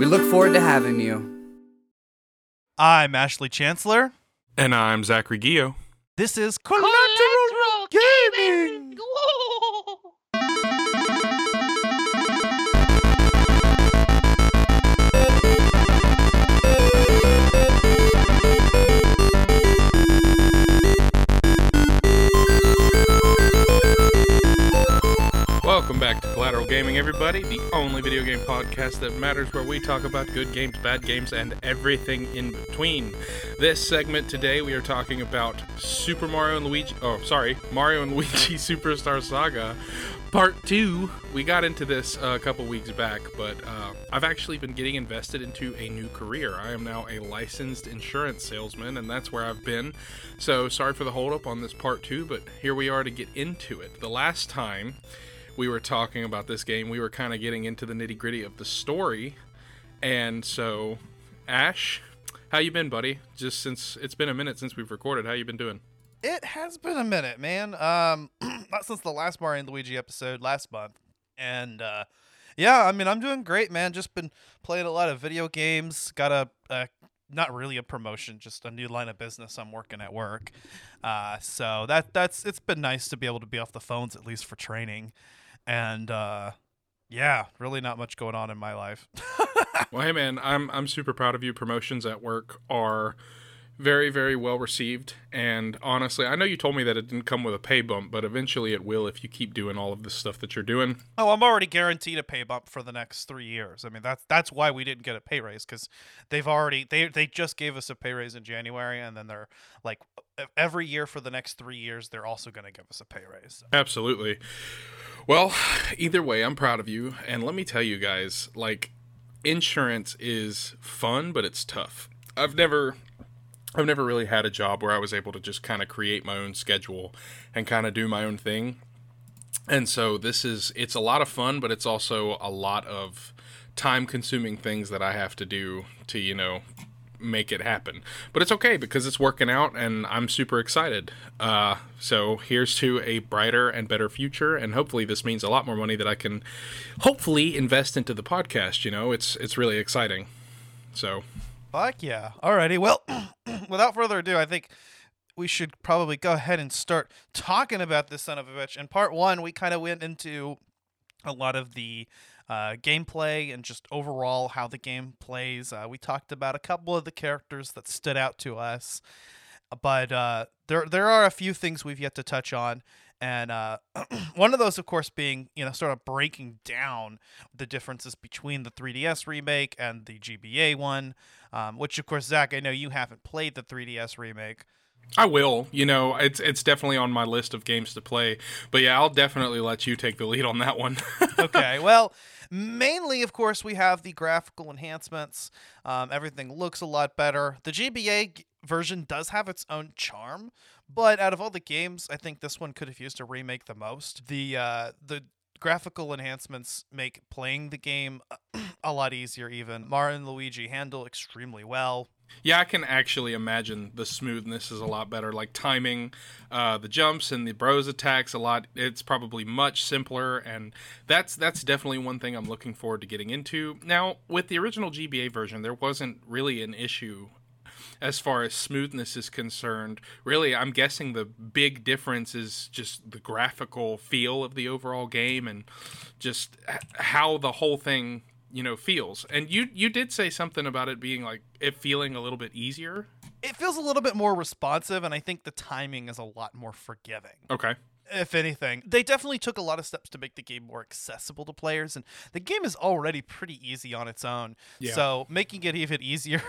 We look forward to having you. I'm Ashley Chancellor. And I'm Zachary Gio. This is Collateral, Gaming. Welcome back to Collateral Gaming, everybody, the only video game podcast that matters where we talk about good games, bad games, and everything in between. This segment today, we are talking about Super Mario and Luigi. Oh, sorry, Mario and Luigi Superstar Saga Part 2. We got into this uh, a couple weeks back, but uh, I've actually been getting invested into a new career. I am now a licensed insurance salesman, and that's where I've been. So, sorry for the holdup on this Part 2, but here we are to get into it. The last time we were talking about this game, we were kind of getting into the nitty gritty of the story. And so, Ash, how you been, buddy? Just since it's been a minute since we've recorded, how you been doing? It has been a minute, man. Um, not since the last Mario and Luigi episode last month, and uh, yeah, I mean, I'm doing great, man. Just been playing a lot of video games. Got a, a not really a promotion, just a new line of business I'm working at work. Uh, so that that's it's been nice to be able to be off the phones at least for training, and uh, yeah, really not much going on in my life. well, hey man, I'm I'm super proud of you. Promotions at work are very very well received. And honestly i know you told me that it didn't come with a pay bump but eventually it will if you keep doing all of the stuff that you're doing. Oh i'm already guaranteed a pay bump for the next three years. I mean that's that's why we didn't get a pay raise because they've already they they just gave us a pay raise in january and then they're like every year for the next three years they're also going to give us a pay raise. So. absolutely. Well either way i'm proud of you. And let me tell you guys like insurance is fun but it's tough. I've never I've never really had a job where I was able to just kind of create my own schedule and kind of do my own thing. And so this is it's a lot of fun, but it's also a lot of time consuming things that I have to do to, you know, make it happen. But it's okay because it's working out and I'm super excited. Uh, so here's to a brighter and better future and hopefully this means a lot more money that I can hopefully invest into the podcast, you know. It's it's really exciting. So Fuck yeah. Alrighty. Well, without further ado, I think we should probably go ahead and start talking about this son of a bitch. In part one, we kind of went into a lot of the uh, gameplay and just overall how the game plays. Uh, we talked about a couple of the characters that stood out to us, but uh, there there are a few things we've yet to touch on and uh, one of those of course being you know sort of breaking down the differences between the 3ds remake and the gba one um, which of course zach i know you haven't played the 3ds remake I will. You know, it's it's definitely on my list of games to play. But yeah, I'll definitely let you take the lead on that one. okay. Well, mainly, of course, we have the graphical enhancements. Um, everything looks a lot better. The GBA version does have its own charm, but out of all the games, I think this one could have used a remake the most. The uh, the graphical enhancements make playing the game a lot easier. Even Mario and Luigi handle extremely well. Yeah, I can actually imagine the smoothness is a lot better. Like timing, uh, the jumps and the bros attacks a lot. It's probably much simpler, and that's that's definitely one thing I'm looking forward to getting into. Now, with the original GBA version, there wasn't really an issue as far as smoothness is concerned. Really, I'm guessing the big difference is just the graphical feel of the overall game and just how the whole thing you know feels. And you you did say something about it being like it feeling a little bit easier? It feels a little bit more responsive and i think the timing is a lot more forgiving. Okay if anything they definitely took a lot of steps to make the game more accessible to players and the game is already pretty easy on its own yeah. so making it even easier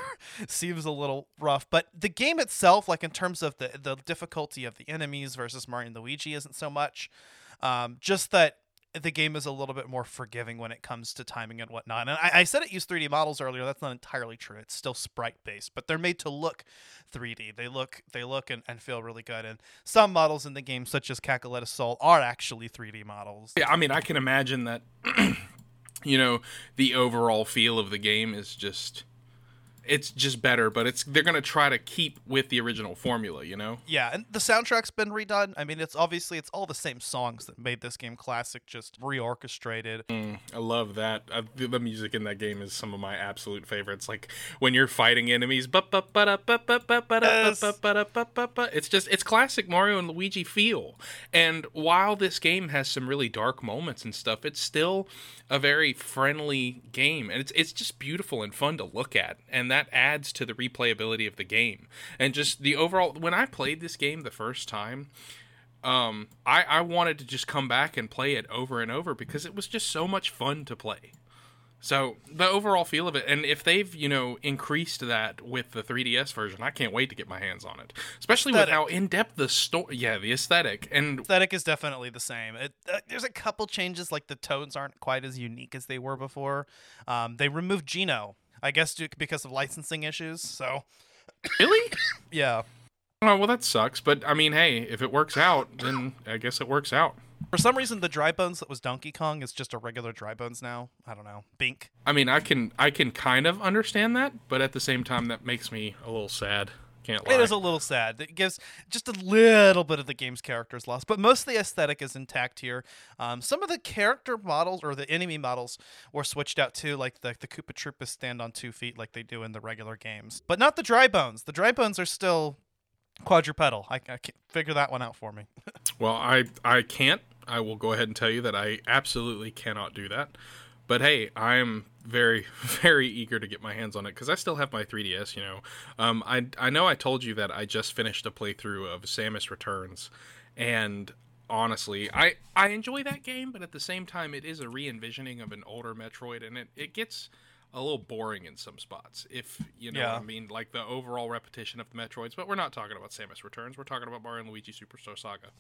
seems a little rough but the game itself like in terms of the the difficulty of the enemies versus mario and luigi isn't so much um, just that the game is a little bit more forgiving when it comes to timing and whatnot. And I, I said it used 3D models earlier. That's not entirely true. It's still sprite based, but they're made to look 3D. They look they look and, and feel really good. And some models in the game, such as Cackletta Soul, are actually 3D models. Yeah, I mean, I can imagine that. you know, the overall feel of the game is just it's just better, but it's they're gonna try to keep with the original formula, you know. Yeah, and the soundtrack's been redone. I mean, it's obviously it's all the same songs that made this game classic, just reorchestrated. Mm, I love that. I, the music in that game is some of my absolute favorites. Like when you're fighting enemies, it's just it's classic Mario and Luigi feel. And while this game has some really dark moments and stuff, it's still a very friendly game, and it's it's just beautiful and fun to look at, and that adds to the replayability of the game and just the overall. When I played this game the first time, um, I I wanted to just come back and play it over and over because it was just so much fun to play. So the overall feel of it, and if they've you know increased that with the 3DS version, I can't wait to get my hands on it. Especially aesthetic. with how in depth the story, yeah, the aesthetic and aesthetic is definitely the same. It, uh, there's a couple changes, like the tones aren't quite as unique as they were before. Um, they removed Geno, I guess, because of licensing issues. So really, yeah. Oh well, that sucks. But I mean, hey, if it works out, then I guess it works out. For some reason, the dry bones that was Donkey Kong is just a regular dry bones now. I don't know. Bink. I mean, I can I can kind of understand that, but at the same time, that makes me a little sad. Can't lie. It is a little sad. It gives just a little bit of the game's characters lost, but most of the aesthetic is intact here. Um, some of the character models or the enemy models were switched out too, like the the Koopa Troopas stand on two feet like they do in the regular games, but not the dry bones. The dry bones are still quadrupedal. I, I can't figure that one out for me. well, I I can't I will go ahead and tell you that I absolutely cannot do that. But hey, I'm very, very eager to get my hands on it because I still have my 3DS. You know, um, I I know I told you that I just finished a playthrough of Samus Returns, and honestly, I I enjoy that game, but at the same time, it is a re-envisioning of an older Metroid, and it it gets a little boring in some spots. If you know yeah. what I mean, like the overall repetition of the Metroids. But we're not talking about Samus Returns. We're talking about Mario and Luigi Superstar Saga,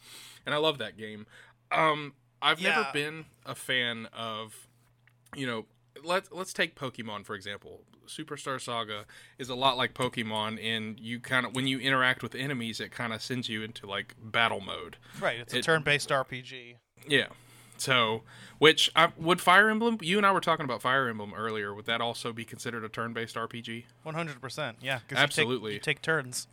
and I love that game. Um, I've yeah. never been a fan of, you know, let's let's take Pokemon for example. Superstar Saga is a lot like Pokemon in you kind of when you interact with enemies, it kind of sends you into like battle mode. Right, it's a it, turn-based RPG. Yeah. So, which I, would Fire Emblem? You and I were talking about Fire Emblem earlier. Would that also be considered a turn-based RPG? One hundred percent. Yeah, absolutely. You take, you take turns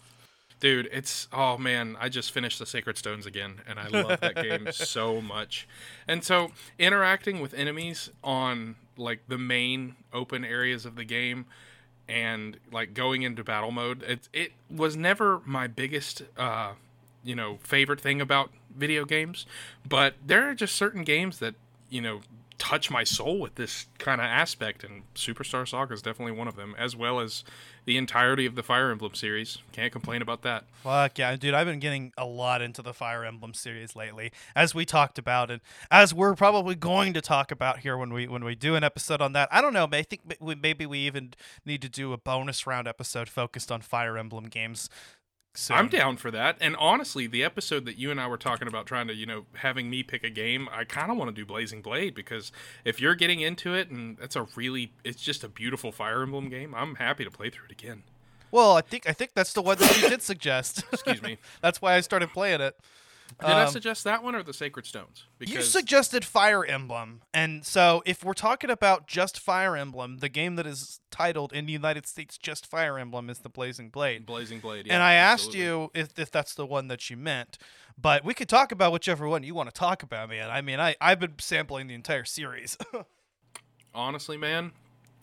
dude it's oh man i just finished the sacred stones again and i love that game so much. And so interacting with enemies on like the main open areas of the game and like going into battle mode it, it was never my biggest uh you know favorite thing about video games but there are just certain games that you know touch my soul with this kind of aspect and superstar saga is definitely one of them as well as the entirety of the Fire Emblem series. Can't complain about that. Fuck yeah, dude! I've been getting a lot into the Fire Emblem series lately, as we talked about, and as we're probably going to talk about here when we when we do an episode on that. I don't know. I think maybe we even need to do a bonus round episode focused on Fire Emblem games Soon. I'm down for that. And honestly, the episode that you and I were talking about trying to, you know, having me pick a game, I kind of want to do Blazing Blade because if you're getting into it and that's a really it's just a beautiful Fire Emblem game, I'm happy to play through it again. Well, I think I think that's the one that you did suggest. Excuse me. that's why I started playing it. Did um, I suggest that one or the Sacred Stones? Because you suggested Fire Emblem, and so if we're talking about just Fire Emblem, the game that is titled in the United States just Fire Emblem is the Blazing Blade. Blazing Blade, yeah. And I absolutely. asked you if if that's the one that you meant, but we could talk about whichever one you want to talk about, man. I mean, I I've been sampling the entire series. Honestly, man,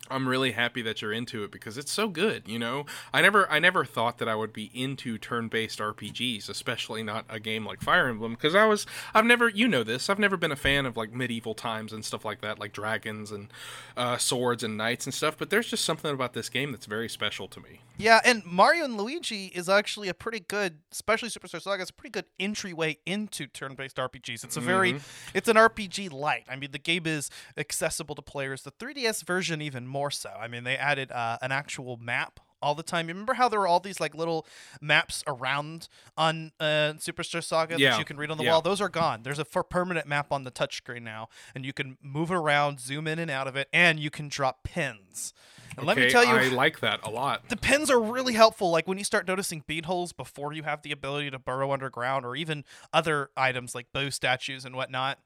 I'm really happy that you're into it because it's so good, you know. I never I never thought that I would be into turn-based RPGs, especially not a game like Fire Emblem because I was I've never you know this, I've never been a fan of like medieval times and stuff like that, like dragons and uh, swords and knights and stuff, but there's just something about this game that's very special to me. Yeah, and Mario and Luigi is actually a pretty good, especially Superstar Saga, it's a pretty good entryway into turn-based RPGs. It's a very mm-hmm. it's an RPG light. I mean, the game is accessible to players. The 3DS version even more so. I mean, they added uh, an actual map all the time. You remember how there were all these like little maps around on uh, Superstar Saga Yeah, that you can read on the yeah. wall? Those are gone. There's a for permanent map on the touchscreen now, and you can move around, zoom in and out of it, and you can drop pins. And let me tell you, I like that a lot. the pins are really helpful. Like when you start noticing bean holes before you have the ability to burrow underground, or even other items like bow statues and whatnot.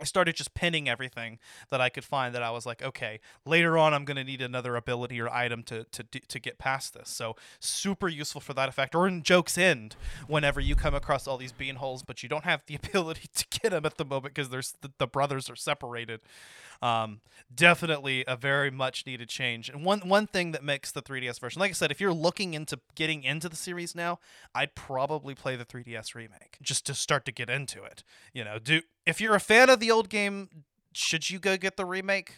I started just pinning everything that I could find that I was like, okay, later on I'm going to need another ability or item to to to get past this. So super useful for that effect. Or in Joke's End, whenever you come across all these bean holes, but you don't have the ability to get them at the moment because there's the, the brothers are separated. Um, definitely a very much needed change. And one one thing that makes the 3DS version, like I said, if you're looking into getting into the series now, I'd probably play the 3DS remake just to start to get into it. You know, do if you're a fan of the old game, should you go get the remake?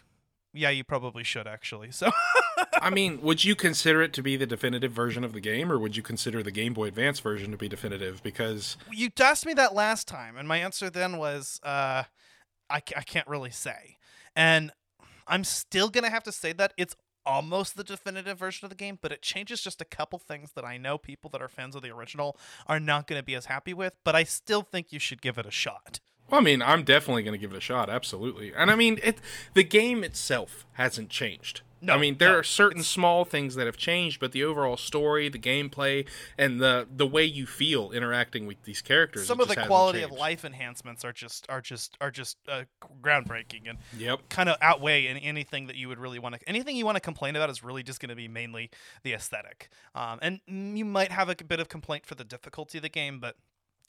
Yeah, you probably should actually. So I mean, would you consider it to be the definitive version of the game, or would you consider the Game Boy Advance version to be definitive? Because you asked me that last time, and my answer then was, uh, I, I can't really say. And I'm still going to have to say that it's almost the definitive version of the game, but it changes just a couple things that I know people that are fans of the original are not going to be as happy with, but I still think you should give it a shot. Well, I mean, I'm definitely going to give it a shot, absolutely. And I mean, it the game itself hasn't changed. No, I mean, there no, are certain small things that have changed, but the overall story, the gameplay, and the the way you feel interacting with these characters, Some of the quality of life enhancements are just are just are just uh, groundbreaking and Yep. kind of outweigh any, anything that you would really want to anything you want to complain about is really just going to be mainly the aesthetic. Um, and mm, you might have a bit of complaint for the difficulty of the game but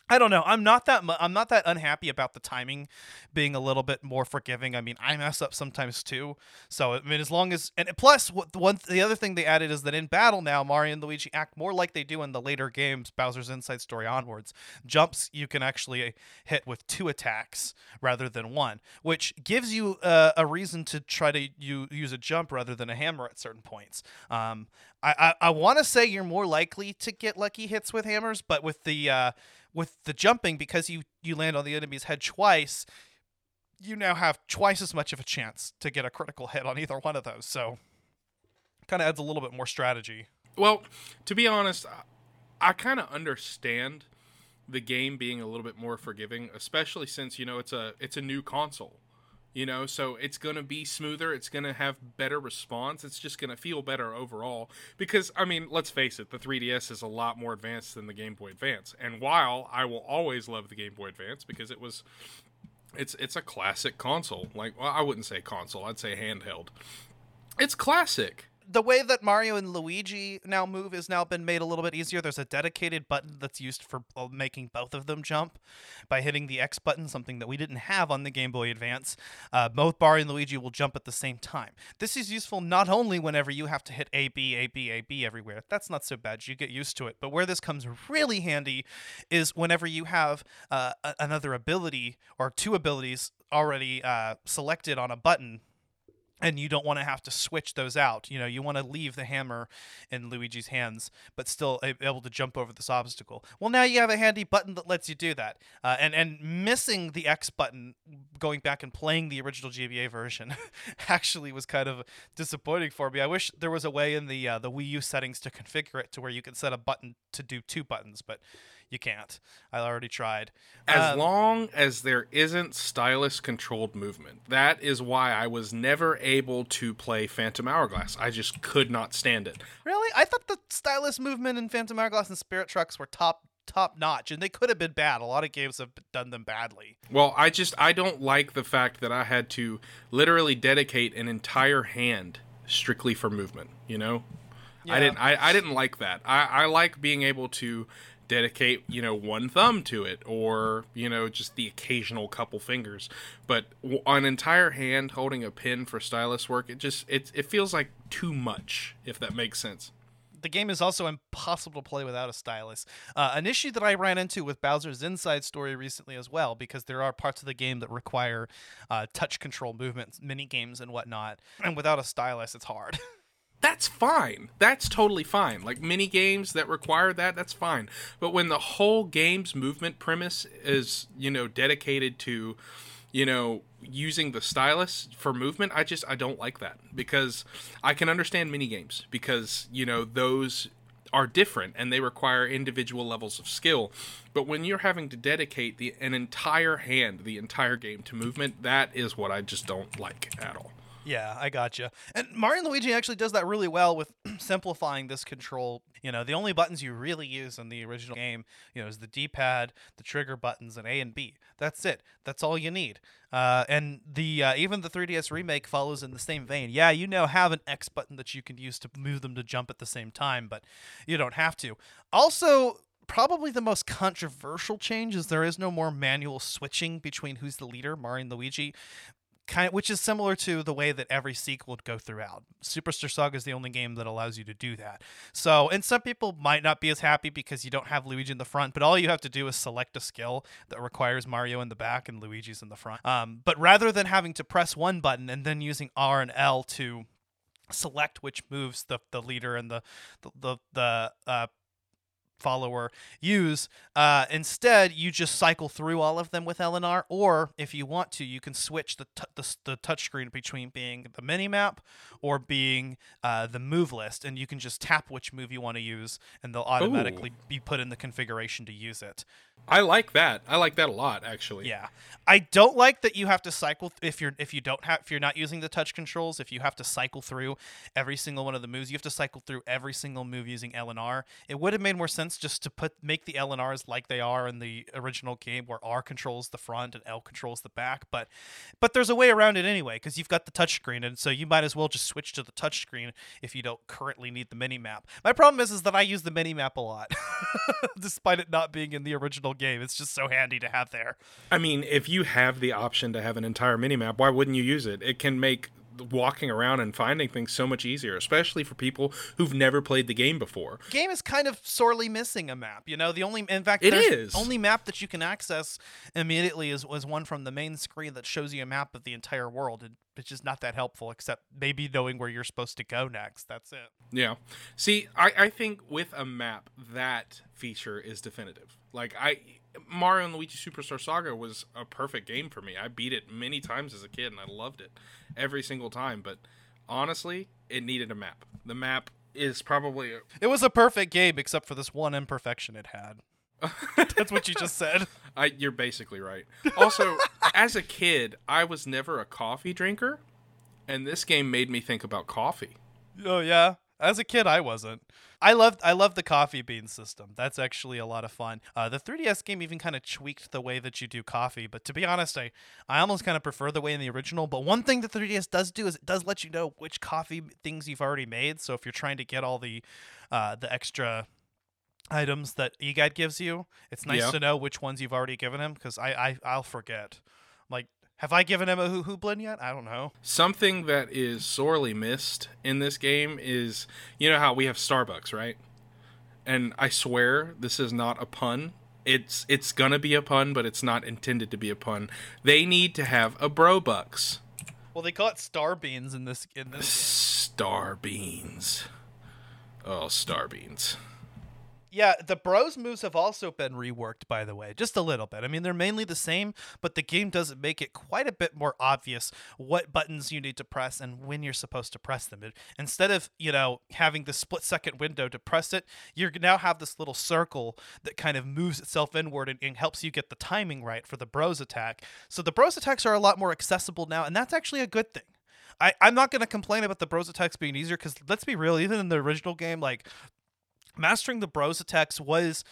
I don't know. I'm not that mu- I'm not that unhappy about the timing being a little bit more forgiving. I mean, I mess up sometimes too. So I mean, as long as and plus, what the one the other thing they added is that in battle now, Mario and Luigi act more like they do in the later games, Bowser's Inside Story onwards. Jumps you can actually hit with two attacks rather than one, which gives you uh, a reason to try to you use a jump rather than a hammer at certain points. Um, I I, I want to say you're more likely to get lucky hits with hammers, but with the uh, with the jumping because you you land on the enemy's head twice you now have twice as much of a chance to get a critical hit on either one of those so kind of adds a little bit more strategy Well, to be honest, I, I kind of understand the game being a little bit more forgiving, especially since you know it's a it's a new console. You know, so it's going to be smoother, it's going to have better response, it's just going to feel better overall because I mean, let's face it, the 3DS is a lot more advanced than the Game Boy Advance. And while I will always love the Game Boy Advance because it was it's it's a classic console. Like, well, I wouldn't say console, I'd say handheld. It's classic. The way that Mario and Luigi now move has now been made a little bit easier. There's a dedicated button that's used for uh, making both of them jump by hitting the X button, something that we didn't have on the Game Boy Advance. Uh, both Mario and Luigi will jump at the same time. This is useful not only whenever you have to hit A B A B A B everywhere. That's not so bad. You get used to it. But where this comes really handy is whenever you have uh, another ability or two abilities already uh, selected on a button and you don't want to have to switch those out. You know, you want to leave the hammer in Luigi's hands, but still able to jump over this obstacle. Well, now you have a handy button that lets you do that. Uh, and and missing the X button, going back and playing the original GBA version, actually was kind of disappointing for me. I wish there was a way in the uh, the Wii U settings to configure it to where you can set a button to do two buttons, but you can't. I already tried. As Um, long as there isn't stylus controlled movement. That is why I was never able to play Phantom Hourglass. I just could not stand it. Really? I thought the stylus movement in Phantom Hourglass and Spirit Tracks were top top notch, and they could have been bad. A lot of games have done them badly. Well, I just I don't like the fact that I had to literally dedicate an entire hand strictly for movement, you know? Yeah. I didn't I, I didn't like that. I, I like being able to dedicate, you know, one thumb to it or, you know, just the occasional couple fingers. But an entire hand holding a pin for stylus work, it just it it feels like too much if that makes sense. The game is also impossible to play without a stylus. Uh, an issue that I ran into with Bowser's Inside Story recently as well, because there are parts of the game that require uh, touch control movements, mini games, and whatnot. And without a stylus, it's hard. that's fine. That's totally fine. Like mini games that require that, that's fine. But when the whole game's movement premise is, you know, dedicated to you know, using the stylus for movement, I just I don't like that because I can understand mini games because you know those are different and they require individual levels of skill. But when you're having to dedicate the an entire hand, the entire game to movement, that is what I just don't like at all. Yeah, I gotcha. And Mario and Luigi actually does that really well with simplifying this control. You know, the only buttons you really use in the original game, you know, is the D-pad, the trigger buttons, and A and B. That's it. That's all you need. Uh, and the uh, even the 3DS remake follows in the same vein. Yeah, you now have an X button that you can use to move them to jump at the same time, but you don't have to. Also, probably the most controversial change is there is no more manual switching between who's the leader, Mario and Luigi kind which is similar to the way that every sequel would go throughout. Superstar Saga is the only game that allows you to do that. So, and some people might not be as happy because you don't have Luigi in the front, but all you have to do is select a skill that requires Mario in the back and Luigi's in the front. Um, but rather than having to press one button and then using R and L to select which moves the, the leader and the the the, the uh, follower use. Uh, instead, you just cycle through all of them with LNR, or if you want to, you can switch the t- the, the touchscreen between being the mini map or being uh, the move list, and you can just tap which move you want to use, and they'll automatically Ooh. be put in the configuration to use it. I like that. I like that a lot, actually. Yeah, I don't like that you have to cycle th- if you're if you don't have if you're not using the touch controls. If you have to cycle through every single one of the moves, you have to cycle through every single move using LNR. It would have made more sense just to put make the LNRs like they are in the original game, where R controls the front and L controls the back. But but there's a way around it anyway because you've got the touch screen, and so you might as well just switch to the touch screen if you don't currently need the mini map. My problem is is that I use the mini map a lot, despite it not being in the original game. It's just so handy to have there. I mean, if you have the option to have an entire mini map, why wouldn't you use it? It can make walking around and finding things so much easier, especially for people who've never played the game before. game is kind of sorely missing a map. You know, the only in fact It is. only map that you can access immediately is was one from the main screen that shows you a map of the entire world. And it's just not that helpful, except maybe knowing where you're supposed to go next. That's it. Yeah. See, I, I think with a map, that feature is definitive. Like I Mario and Luigi Superstar Saga was a perfect game for me. I beat it many times as a kid and I loved it every single time, but honestly, it needed a map. The map is probably It was a perfect game except for this one imperfection it had. That's what you just said. I you're basically right. Also, as a kid, I was never a coffee drinker, and this game made me think about coffee. Oh yeah. As a kid, I wasn't. I loved I loved the coffee bean system. That's actually a lot of fun. Uh, the 3DS game even kind of tweaked the way that you do coffee. But to be honest, I I almost kind of prefer the way in the original. But one thing the 3DS does do is it does let you know which coffee things you've already made. So if you're trying to get all the uh, the extra items that eGuide gives you, it's nice Yeah. to know which ones you've already given him because I, I I'll forget. Like, have I given him a hoo hoo blend yet? I don't know. Something that is sorely missed in this game is you know how we have Starbucks, right? And I swear this is not a pun. It's it's gonna be a pun, but it's not intended to be a pun. They need to have a bro Brobucks. Well, they call it star beans in this in this. Star beans. Oh, star beans. Yeah, the bros moves have also been reworked, by the way, just a little bit. I mean, they're mainly the same, but the game does make it quite a bit more obvious what buttons you need to press and when you're supposed to press them. It, instead of, you know, having the split second window to press it, you now have this little circle that kind of moves itself inward and, and helps you get the timing right for the bros attack. So the bros attacks are a lot more accessible now, and that's actually a good thing. I, I'm not going to complain about the bros attacks being easier because let's be real, even in the original game, like mastering the bros attacks was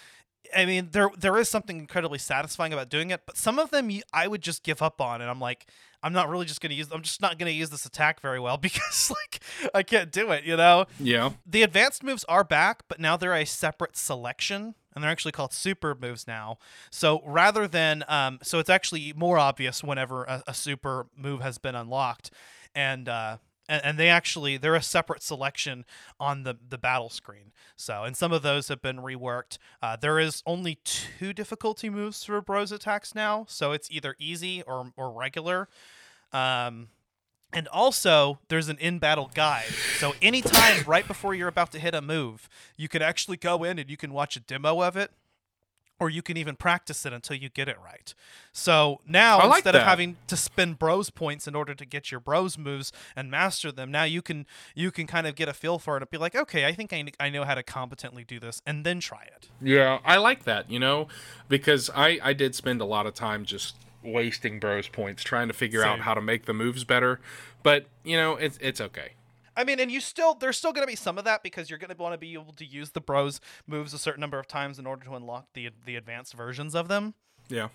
I mean, there there is something incredibly satisfying about doing it, but some of them I would just give up on, and I'm like, I'm not really just gonna use. I'm just not gonna use this attack very well because like I can't do it, you know. Yeah. The advanced moves are back, but now they're a separate selection, and they're actually called super moves now. So rather than, um, so it's actually more obvious whenever a, a super move has been unlocked, and uh, and, and they actually they're a separate selection on the the battle screen. So and some of those have been reworked. Uh, there is only two difficulty moves for bros attacks now, so it's either easy or or regular. Um, and also, there's an in battle guide. So, anytime right before you're about to hit a move, you can actually go in and you can watch a demo of it or you can even practice it until you get it right. So now like instead of having to spend bros points in order to get your bros moves and master them, now you can you can kind of get a feel for it and be like, okay, I think I, I know how to competently do this, and then try it. Yeah, I like that, you know, because I I did spend a lot of time just wasting bros points trying to figure out how to make the moves better. But, you know, it's it's okay. I mean, and you still there's still going to be some of that because you're going to want to be able to use the bros moves a certain number of times in order to unlock the the advanced versions of them. Yeah.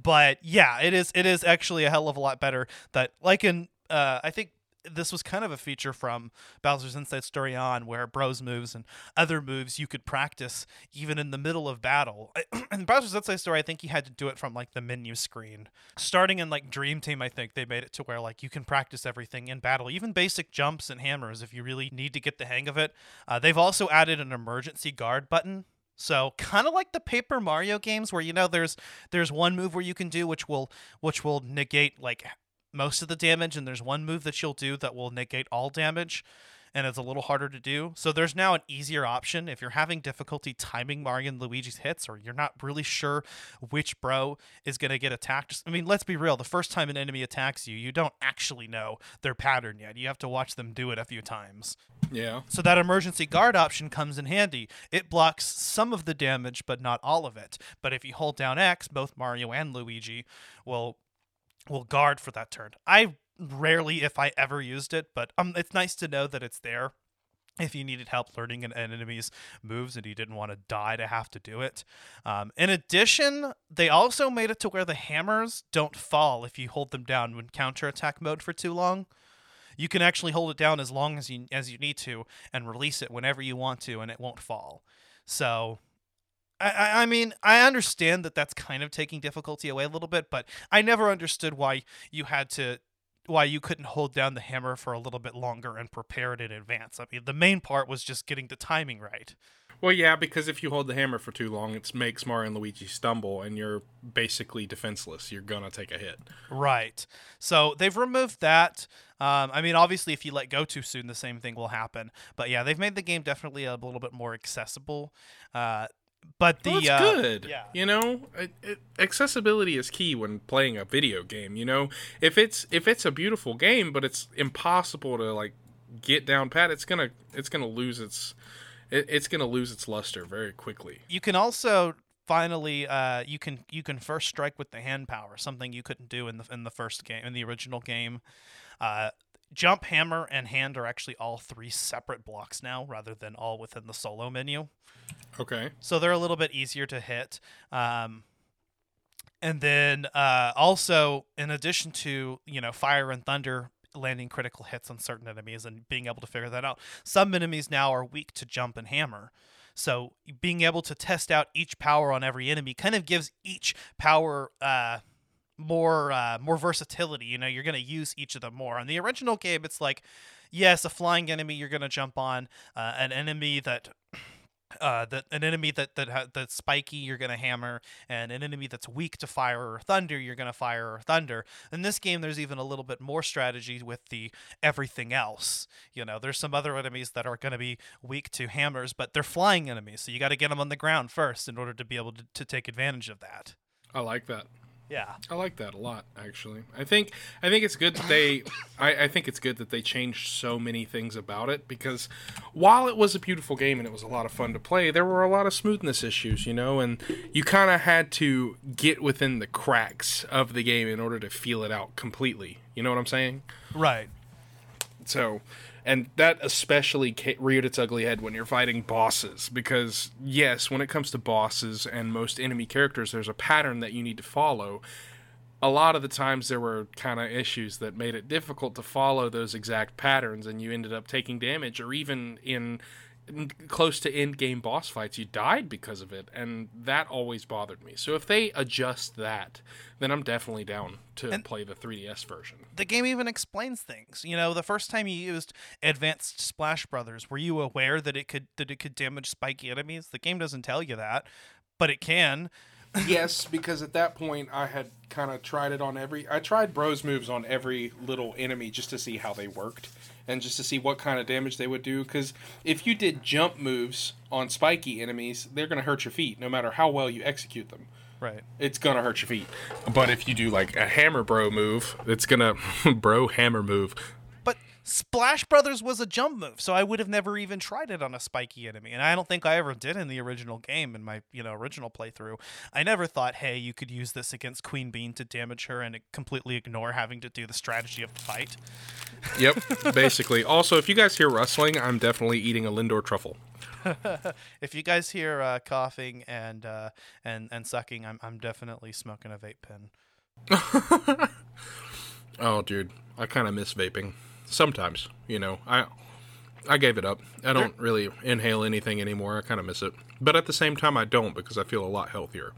But yeah, it is it is actually a hell of a lot better that like in uh I think this was kind of a feature from Bowser's Inside Story on where bros moves and other moves you could practice even in the middle of battle. in Bowser's Inside Story, I think you had to do it from like the menu screen. Starting in like Dream Team, I think they made it to where like you can practice everything in battle, even basic jumps and hammers if you really need to get the hang of it. Uh, they've also added an emergency guard button so kind of like the Paper Mario games, where you know there's there's one move where you can do which will which will negate like most of the damage, and there's one move that you'll do that will negate all damage, and it's a little harder to do. So there's now an easier option if you're having difficulty timing Mario and Luigi's hits, or you're not really sure which bro is gonna get attacked. I mean, let's be real. The first time an enemy attacks you, you don't actually know their pattern yet. You have to watch them do it a few times. Yeah. So that emergency guard option comes in handy. It blocks some of the damage, but not all of it. But if you hold down X, both Mario and Luigi will will guard for that turn. I rarely, if I ever, used it, but um, it's nice to know that it's there. If you needed help learning an enemy's moves and you didn't want to die to have to do it. Um, in addition, they also made it to where the hammers don't fall if you hold them down when counterattack mode for too long you can actually hold it down as long as you as you need to and release it whenever you want to and it won't fall so I, I mean i understand that that's kind of taking difficulty away a little bit but i never understood why you had to why you couldn't hold down the hammer for a little bit longer and prepare it in advance i mean the main part was just getting the timing right Well, yeah, because if you hold the hammer for too long, it makes Mario and Luigi stumble, and you're basically defenseless. You're gonna take a hit. Right. So they've removed that. Um, I mean, obviously, if you let go too soon, the same thing will happen. But yeah, they've made the game definitely a little bit more accessible. Uh, but the Well, that's uh, good. yeah. You know, it, it, accessibility is key when playing a video game. You know, if it's if it's a beautiful game, but it's impossible to like get down pat, it's gonna it's gonna lose its it, it's gonna lose its luster very quickly. you can also finally uh, you can you can first strike with the hand power, something you couldn't do in the in the first game in the original game. Uh, jump, hammer, and hand are actually all three separate blocks now, rather than all within the solo menu. Okay. so they're a little bit easier to hit. Um, and then uh, also, in addition to you know fire and thunder landing critical hits on certain enemies and being able to figure that out, some enemies now are weak to jump and hammer. So being able to test out each power on every enemy kind of gives each power uh, more uh, more versatility. You know, you're going to use each of them more. On the original game, it's like, yes, a flying enemy you're going to jump on, uh, an enemy that uh, that an enemy that that ha- that's spiky you're gonna hammer, and an enemy that's weak to fire or thunder you're gonna fire or thunder. In this game, there's even a little bit more strategy with the everything else. You know, there's some other enemies that are gonna be weak to hammers, but they're flying enemies, so you got to get them on the ground first in order to be able to, to take advantage of that. I like that. Yeah. I like that a lot, actually. I think I think it's good that they I, I think it's good that they changed so many things about it because while it was a beautiful game and it was a lot of fun to play, there were a lot of smoothness issues, you know, and you kind of had to get within the cracks of the game in order to feel it out completely. You know what I'm saying? Right. So, and that especially reared its ugly head when you're fighting bosses because yes, when it comes to bosses and most enemy characters, there's a pattern that you need to follow. A lot of the times there were kind of issues that made it difficult to follow those exact patterns, and you ended up taking damage, or even in close to end game boss fights, you died because of it, and that always bothered me. So if they adjust that, then I'm definitely down to And- play the 3DS version. the game even explains things. You know, the first time you used Advanced Splash Brothers, were you aware that it could that it could damage spiky enemies? The game doesn't tell you that, but it can. Yes, because at that point I had kind of tried it on every. I tried bros moves on every little enemy just to see how they worked and just to see what kind of damage they would do. Because if you did jump moves on spiky enemies, they're going to hurt your feet no matter how well you execute them. Right. It's going to hurt your feet. But if you do like a hammer bro move, it's gonna bro hammer move. Splash Brothers was a jump move, so I would have never even tried it on a spiky enemy, and I don't think I ever did in the original game in my you know original playthrough. I never thought, hey, you could use this against Queen Bean to damage her and completely ignore having to do the strategy of the fight. Yep, basically. Also, if you guys hear rustling, I'm definitely eating a Lindor truffle. if you guys hear uh, coughing and uh, and and sucking, I'm I'm definitely smoking a vape pen. Oh, dude, I kind of miss vaping. Sometimes, you know, I I gave it up. I don't really inhale anything anymore. I kind of miss it, but at the same time, I don't because I feel a lot healthier.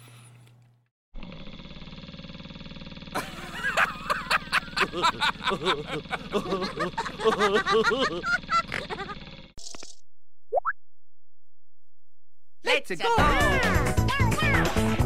Let's go!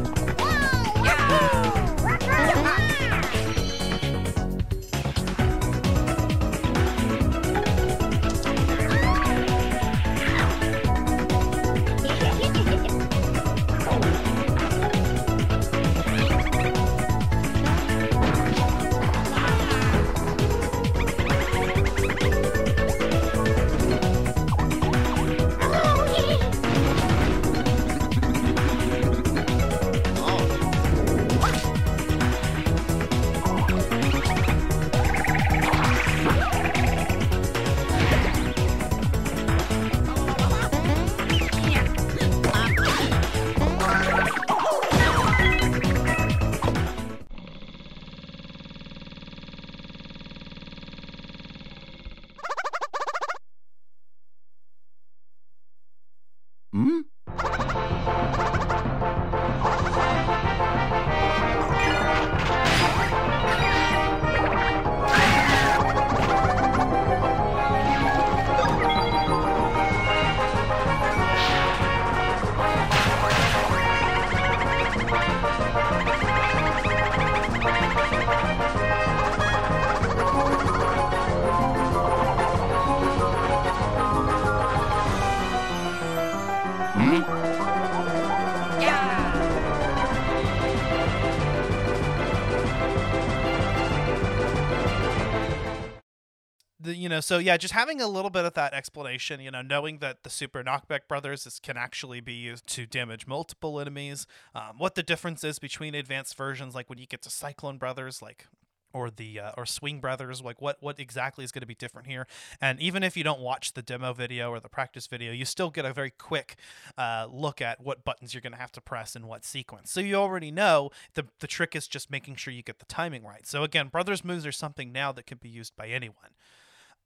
You know so yeah just having a little bit of that explanation you know knowing that the super knockback brothers is, can actually be used to damage multiple enemies um, what the difference is between advanced versions like when you get to cyclone brothers like or the uh, or swing brothers like what what exactly is going to be different here? And even if you don't watch the demo video or the practice video you still get a very quick uh, look at what buttons you're going to have to press in what sequence. So you already know the the trick is just making sure you get the timing right. So again brothers moves are something now that can be used by anyone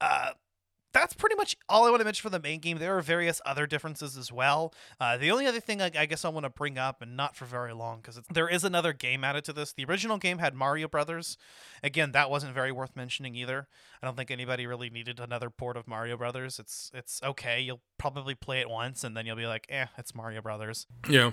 uh, that's pretty much all I want to mention for the main game. There are various other differences as well. Uh, the only other thing I, I guess I want to bring up, and not for very long, because there is another game added to this. The original game had Mario Brothers. Again, that wasn't very worth mentioning either. I don't think anybody really needed another port of Mario Brothers. It's it's okay. You'll probably play it once, and then you'll be like, eh, it's Mario Brothers. Yeah.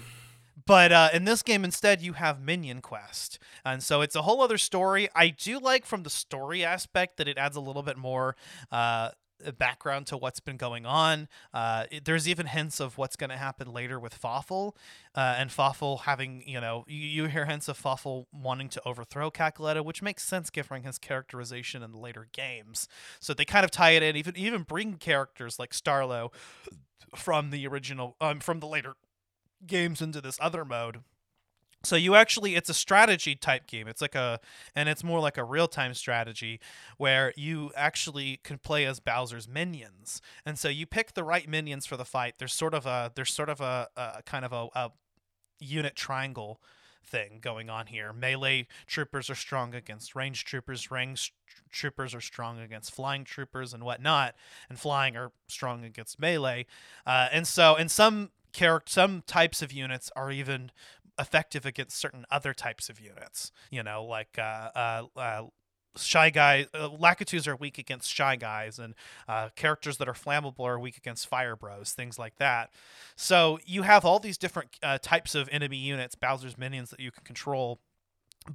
But uh, in this game, instead, you have Minion Quest. And so it's a whole other story. I do like from the story aspect that it adds a little bit more uh, background to what's been going on. Uh, it, there's even hints of what's going to happen later with Fawful. Uh, and Fawful having, you know, you, you hear hints of Fawful wanting to overthrow Cackletta, which makes sense given his characterization in the later games. So they kind of tie it in, even even bring characters like Starlo from the original, um, from the later games into this other mode. So you actually it's a strategy type game. It's like a and it's more like a real-time strategy where you actually can play as Bowser's minions. And so you pick the right minions for the fight. There's sort of a there's sort of a, a kind of a, a unit triangle thing going on here. Melee troopers are strong against range troopers. range troopers are strong against flying troopers and whatnot. And flying are strong against melee. Uh, and so, in some character, some types of units are even effective against certain other types of units. You know, like uh, uh, uh, shy guy uh, Lakitus are weak against shy guys, and uh, characters that are flammable are weak against fire bros, things like that. So you have all these different uh, types of enemy units, Bowser's minions that you can control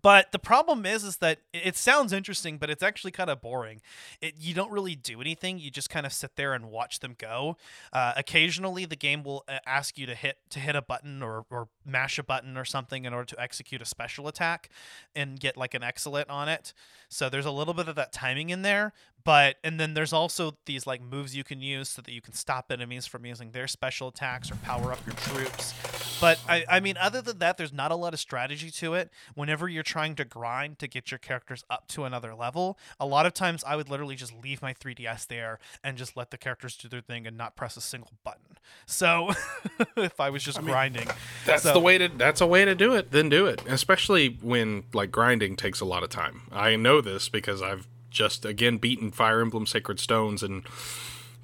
but the problem is is that it sounds interesting but it's actually kind of boring. It, you don't really do anything. You just kind of sit there and watch them go. Uh, occasionally the game will uh, ask you to hit to hit a button or, or mash a button or something in order to execute a special attack and get like an excellent on it. So there's a little bit of that timing in there but and then there's also these like moves you can use so that you can stop enemies from using their special attacks or power up your troops. But I, I mean other than that there's not a lot of strategy to it. Whenever you're trying to grind to get your characters up to another level a lot of times i would literally just leave my 3ds there and just let the characters do their thing and not press a single button. So if i was just I mean, grinding that's so, the way to that's a way to do it then do it especially when like grinding takes a lot of time. I know this because i've just again beaten Fire Emblem Sacred Stones and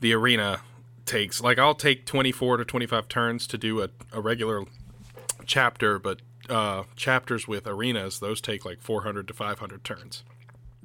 the arena takes like I'll take 24 to 25 turns to do a, a regular chapter, but uh, chapters with arenas those take like 400 to 500 turns.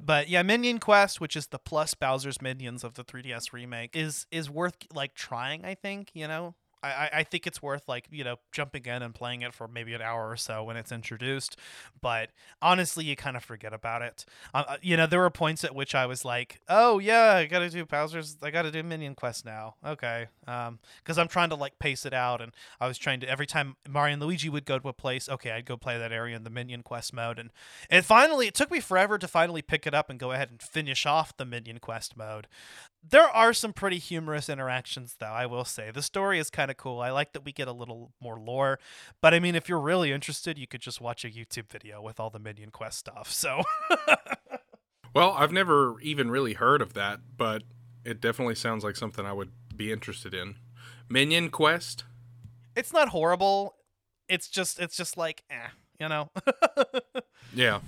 But yeah, Minion Quest, which is the plus Bowser's Minions of the 3DS remake, is is worth like trying. I think you know I, I think it's worth like you know jumping in and playing it for maybe an hour or so when it's introduced but honestly you kind of forget about it. Uh, uh, you know there were points at which i was like oh yeah i gotta do bowser's i gotta do minion quest now. Okay um because i'm trying to like pace it out and i was trying to every time mario and luigi would go to a place okay i'd go play that area in the minion quest mode and and finally it took me forever to finally pick it up and go ahead and finish off the minion quest mode there are some pretty humorous interactions, though, I will say. The story is kind of cool. I like that we get a little more lore. But I mean, if you're really interested, you could just watch a YouTube video with all the Minion Quest stuff. So. well, I've never even really heard of that, but it definitely sounds like something I would be interested in. Minion Quest? It's not horrible. It's just, it's just like, eh, you know? yeah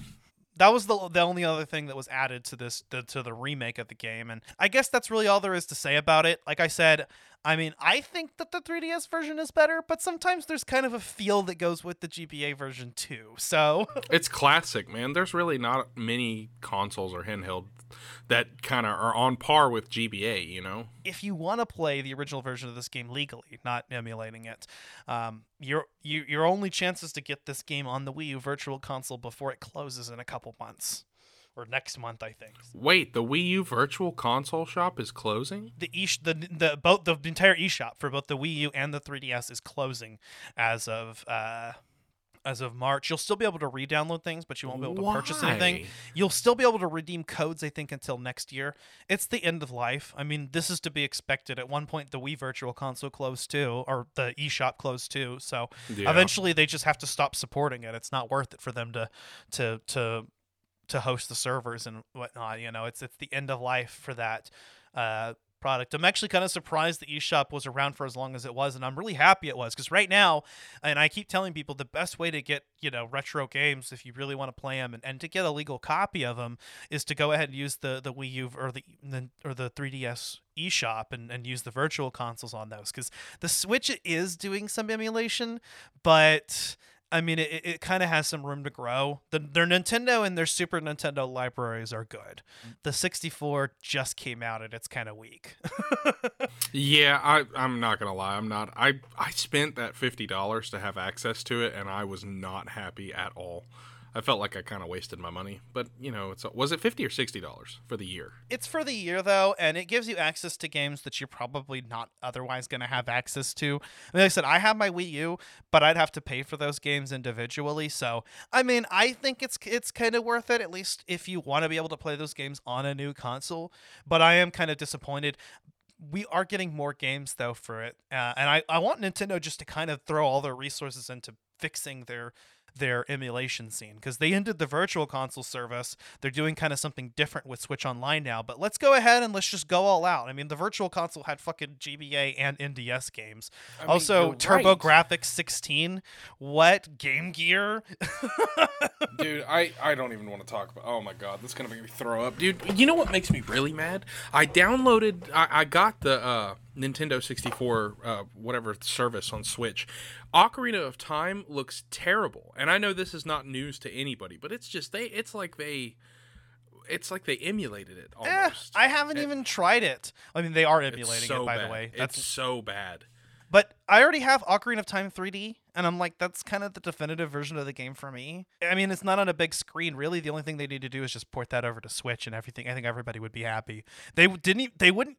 that was the the only other thing that was added to this the, to the remake of the game and i guess that's really all there is to say about it. Like i said i mean i think that the 3ds version is better but sometimes there's kind of a feel that goes with the gba version too so it's classic man there's really not many consoles or handheld that kind of are on par with GBA, you know? If you want to play the original version of this game legally, not emulating it, um, your you, your only chance is to get this game on the Wii U Virtual Console before it closes in a couple months. Or next month, I think. Wait, the Wii U Virtual Console shop is closing. The e the the both the entire eShop for both the Wii U and the 3DS is closing as of uh, as of March. You'll still be able to re-download things, but you won't be able to Why? purchase anything. You'll still be able to redeem codes, I think, until next year. It's the end of life. I mean, this is to be expected. At one point, the Wii Virtual Console closed too, or the eShop closed too. So yeah. eventually, they just have to stop supporting it. It's not worth it for them to to to to host the servers and whatnot. You know, it's it's the end of life for that. Uh, product. I'm actually kind of surprised the eShop was around for as long as it was, and I'm really happy it was because right now, and I keep telling people the best way to get you know retro games if you really want to play them and, and to get a legal copy of them is to go ahead and use the the Wii U or the, the or the 3DS eShop and, and use the virtual consoles on those because the Switch is doing some emulation, but I mean, it, it kind of has some room to grow. The, their Nintendo and their Super Nintendo libraries are good. Mm. The 64 just came out and it's kind of weak. yeah, I, I'm not gonna lie. I'm not. I I spent that fifty dollars to have access to it, and I was not happy at all. I felt like I kind of wasted my money. But you know, it's was it fifty or sixty dollars for the year? It's for the year though, and it gives you access to games that you're probably not otherwise going to have access to. Mean, like I said, I have my Wii U, but I'd have to pay for those games individually. So I mean, I think it's it's kind of worth it at least if you want to be able to play those games on a new console. But I am kind of disappointed we are getting more games though for it uh, and I, I want nintendo just to kind of throw all their resources into fixing their their emulation scene because they ended the virtual console service. They're doing kind of something different with Switch Online now, but let's go ahead and let's just go all out. I mean, the virtual console had fucking GBA and NDS games. I mean, also, TurboGrafx Graphics 16. What? Game Gear? Dude, I, I don't even want to talk about Oh my god, this is going to make me throw up. Dude, you know what makes me really mad? I downloaded, I, I got the. uh Nintendo 64 uh, whatever service on Switch. Ocarina of Time looks terrible. And I know this is not news to anybody, but it's just they it's like they it's like they emulated it Eh. I haven't It- even tried it. I mean, they are emulating so it, by bad. the way. it's That's so bad. But I already have Ocarina of Time 3D, and I'm like, that's kind of the definitive version of the game for me. I mean, it's not on a big screen, really. The only thing they need to do is just port that over to Switch, and everything. I think everybody would be happy. They didn't. They wouldn't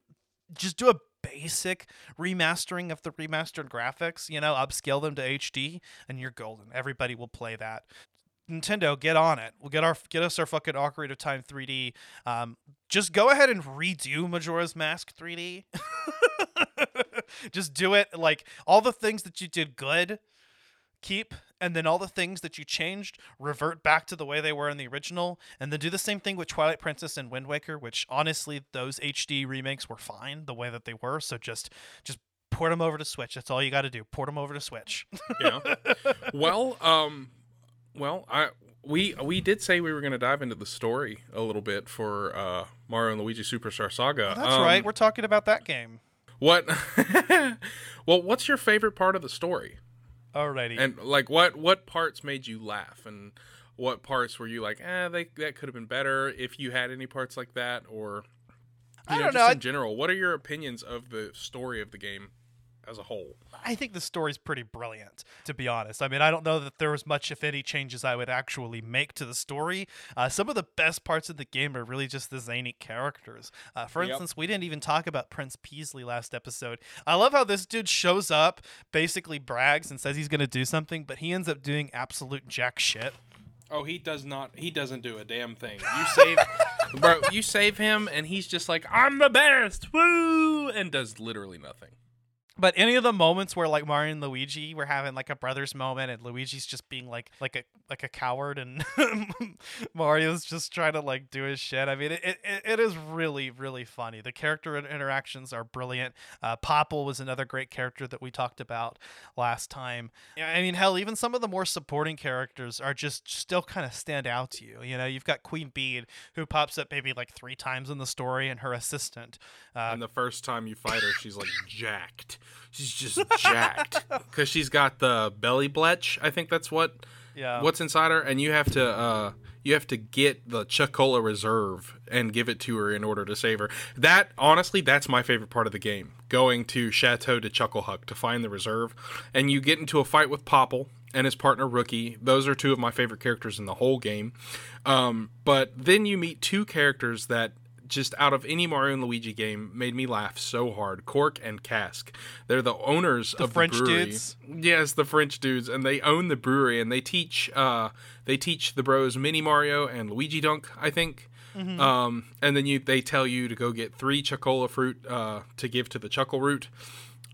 just do a basic remastering of the remastered graphics. You know, upscale them to HD, and you're golden. Everybody will play that. Nintendo, get on it. We'll get our get us our fucking Ocarina of Time 3D. Um, just go ahead and redo Majora's Mask 3D. just do it like all the things that you did good, keep, and then all the things that you changed revert back to the way they were in the original, and then do the same thing with Twilight Princess and Wind Waker, which honestly those HD remakes were fine the way that they were. So just just port them over to Switch. That's all you got to do. Port them over to Switch. Yeah. well, um, well, I we we did say we were going to dive into the story a little bit for uh, Mario and Luigi Superstar Saga. That's Um, right. We're talking about that game. What? well, what's your favorite part of the story? Alrighty. And like, what what parts made you laugh, and what parts were you like, eh, they that could have been better if you had any parts like that, or I you know, don't just know, in I- general, what are your opinions of the story of the game as a whole? I think the story's pretty brilliant, to be honest. I mean, I don't know that there was much, if any, changes I would actually make to the story. Uh, some of the best parts of the game are really just the zany characters. Uh, for Yep. instance, we didn't even talk about Prince Peasley last episode. I love how this dude shows up, basically brags and says he's going to do something, but he ends up doing absolute jack shit. Oh, he does not. He doesn't do a damn thing. You save. Bro, you save him, and he's just like, I'm the best, woo, and does literally nothing. But any of the moments where like Mario and Luigi were having like a brothers moment and Luigi's just being like like a like a coward and Mario's just trying to like do his shit. I mean it, it, it is really really funny. The character interactions are brilliant. Uh, Popple was another great character that we talked about last time. I mean hell even some of the more supporting characters are just still kind of stand out to you. You know, you've got Queen Bean who pops up maybe like 3 times in the story and her assistant. Uh, And the first time you fight her, she's like jacked. She's just jacked because she's got the Belly Blech. I think that's what yeah. what's inside her, and you have to uh, you have to get the Chuckola Reserve and give it to her in order to save her. That honestly, that's my favorite part of the game. Going to Chateau de Chucklehuck to find the reserve, and you get into a fight with Popple and his partner Rookie. Those are two of my favorite characters in the whole game. Um, but then you meet two characters that just out of any Mario and Luigi game made me laugh so hard. Cork and Cask. They're the owners of French the brewery. dudes? Yes, the French dudes, and they own the brewery, and they teach uh, they teach the bros Mini Mario and Luigi Dunk, I think. Um, and then you they tell you to go get three Chuckola fruit uh, to give to the Chuckle Root,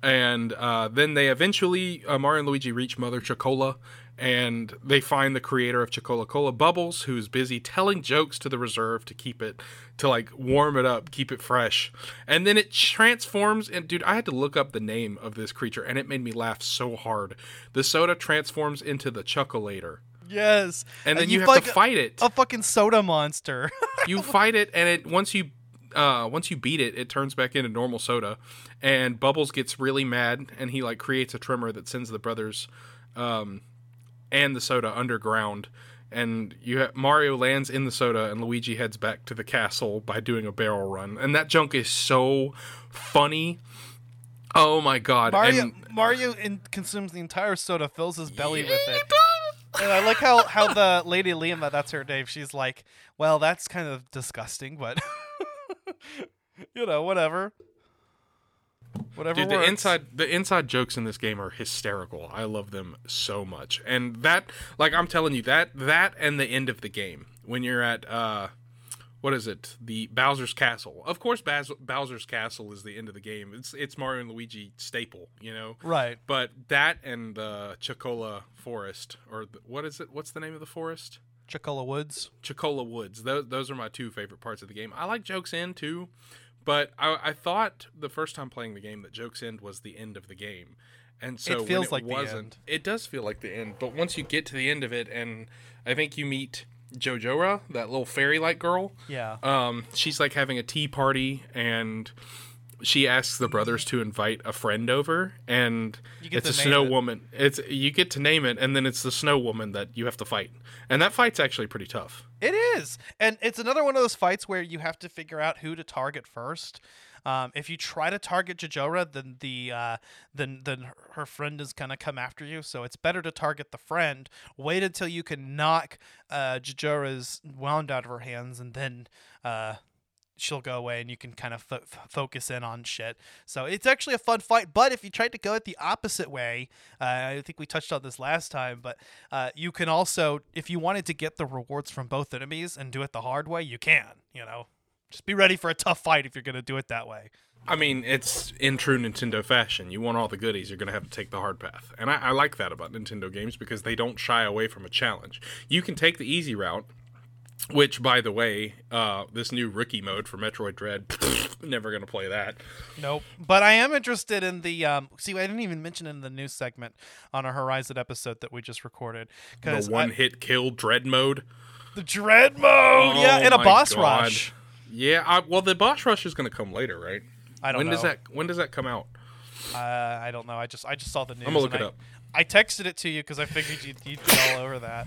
and uh, then they eventually uh, Mario and Luigi reach Mother Chuckola, and they find the creator of Chuckola Cola Bubbles, who's busy telling jokes to the reserve to keep it to like warm it up, keep it fresh, and then it transforms. And dude, I had to look up the name of this creature, and it made me laugh so hard. The soda transforms into the Chuckolator, Yes. and then you, have fight to fight it. a fucking soda monster. you fight it and it once you uh once you beat it it turns back into normal soda and bubbles gets really mad and he like creates a tremor that sends the brothers um and the soda underground and you ha- Mario lands in the soda and Luigi heads back to the castle by doing a barrel run and that junk is so funny oh my god Mario and Mario in, consumes the entire soda, fills his belly with it. And I like how how the lady Lima, that's her name. She's like, well, that's kind of disgusting, but you know, whatever. Whatever Dude, the inside the inside jokes in this game are hysterical. I love them so much. And that like I'm telling you that that and the end of the game when you're at uh what is it? The Bowser's Castle. Of course Baz- Bowser's Castle is the end of the game. It's it's Mario and Luigi staple, you know. Right. But that and the Chuckola Forest or the, what is it? What's the name of the forest? Chuckola Woods. Chuckola Woods. Those those are my two favorite parts of the game. I like Jokes End too, but I, I thought the first time playing the game that Jokes End was the end of the game, and so it feels it like the wasn't. end. It does feel like the end, but once you get to the end of it, and I think you meet Jojora, that little fairy-like girl. Yeah. Um, she's like having a tea party, and she asks the brothers to invite a friend over, and it's a snow it. woman. It's you get to name it, and then it's the snow woman that you have to fight, and that fight's actually pretty tough. It is, and it's another one of those fights where you have to figure out who to target first. Um, if you try to target Jojora, then the uh, then then her friend is gonna come after you. So it's better to target the friend. Wait until you can knock uh, Jojora's wound out of her hands, and then uh, she'll go away, and you can kind of focus in on shit. So it's actually a fun fight. But if you tried to go it the opposite way, uh, I think we touched on this last time, but uh, you can also, if you wanted to get the rewards from both enemies and do it the hard way, you can. You know, just be ready for a tough fight if you're going to do it that way. I mean, it's in true Nintendo fashion. You want all the goodies, you're going to have to take the hard path. And I, I like that about Nintendo games because they don't shy away from a challenge. You can take the easy route, which, by the way, uh, this new rookie mode for Metroid Dread, never going to play that. Nope. But I am interested in the. Um, see, I didn't even mention in the news segment on our Horizon episode that we just recorded. The Because one hit kill Dread mode. the dread mode, yeah, Oh and a boss God. rush. Yeah, I, well, the boss rush is going to come later, right? I don't when know. does that When does that come out? Uh, I don't know. I just I just saw the news. I'm gonna look it I, up. I texted it to you because I figured you'd, you'd be all over that.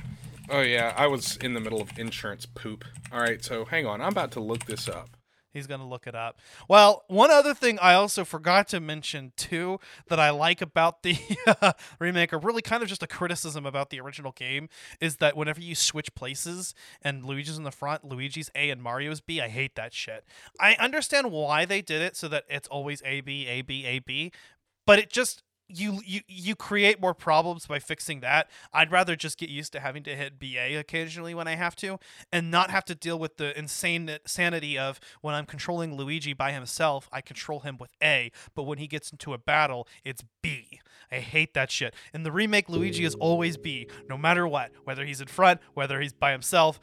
Oh yeah, I was in the middle of insurance poop. All right, so hang on, I'm about to look this up. He's going to look it up. Well, one other thing I also forgot to mention too that I like about the remake, or really kind of just a criticism about the original game, is that whenever you switch places and Luigi's in the front, Luigi's A and Mario's B, I hate that shit. I understand why they did it so that it's always A B A B A B, but it just you you you create more problems by fixing that. I'd rather just get used to having to hit BA occasionally when I have to and not have to deal with the insane sanity of when I'm controlling Luigi by himself, I control him with A, but when he gets into a battle, it's B. I hate that shit. In the remake, Luigi is always B, no matter what, whether he's in front, whether he's by himself.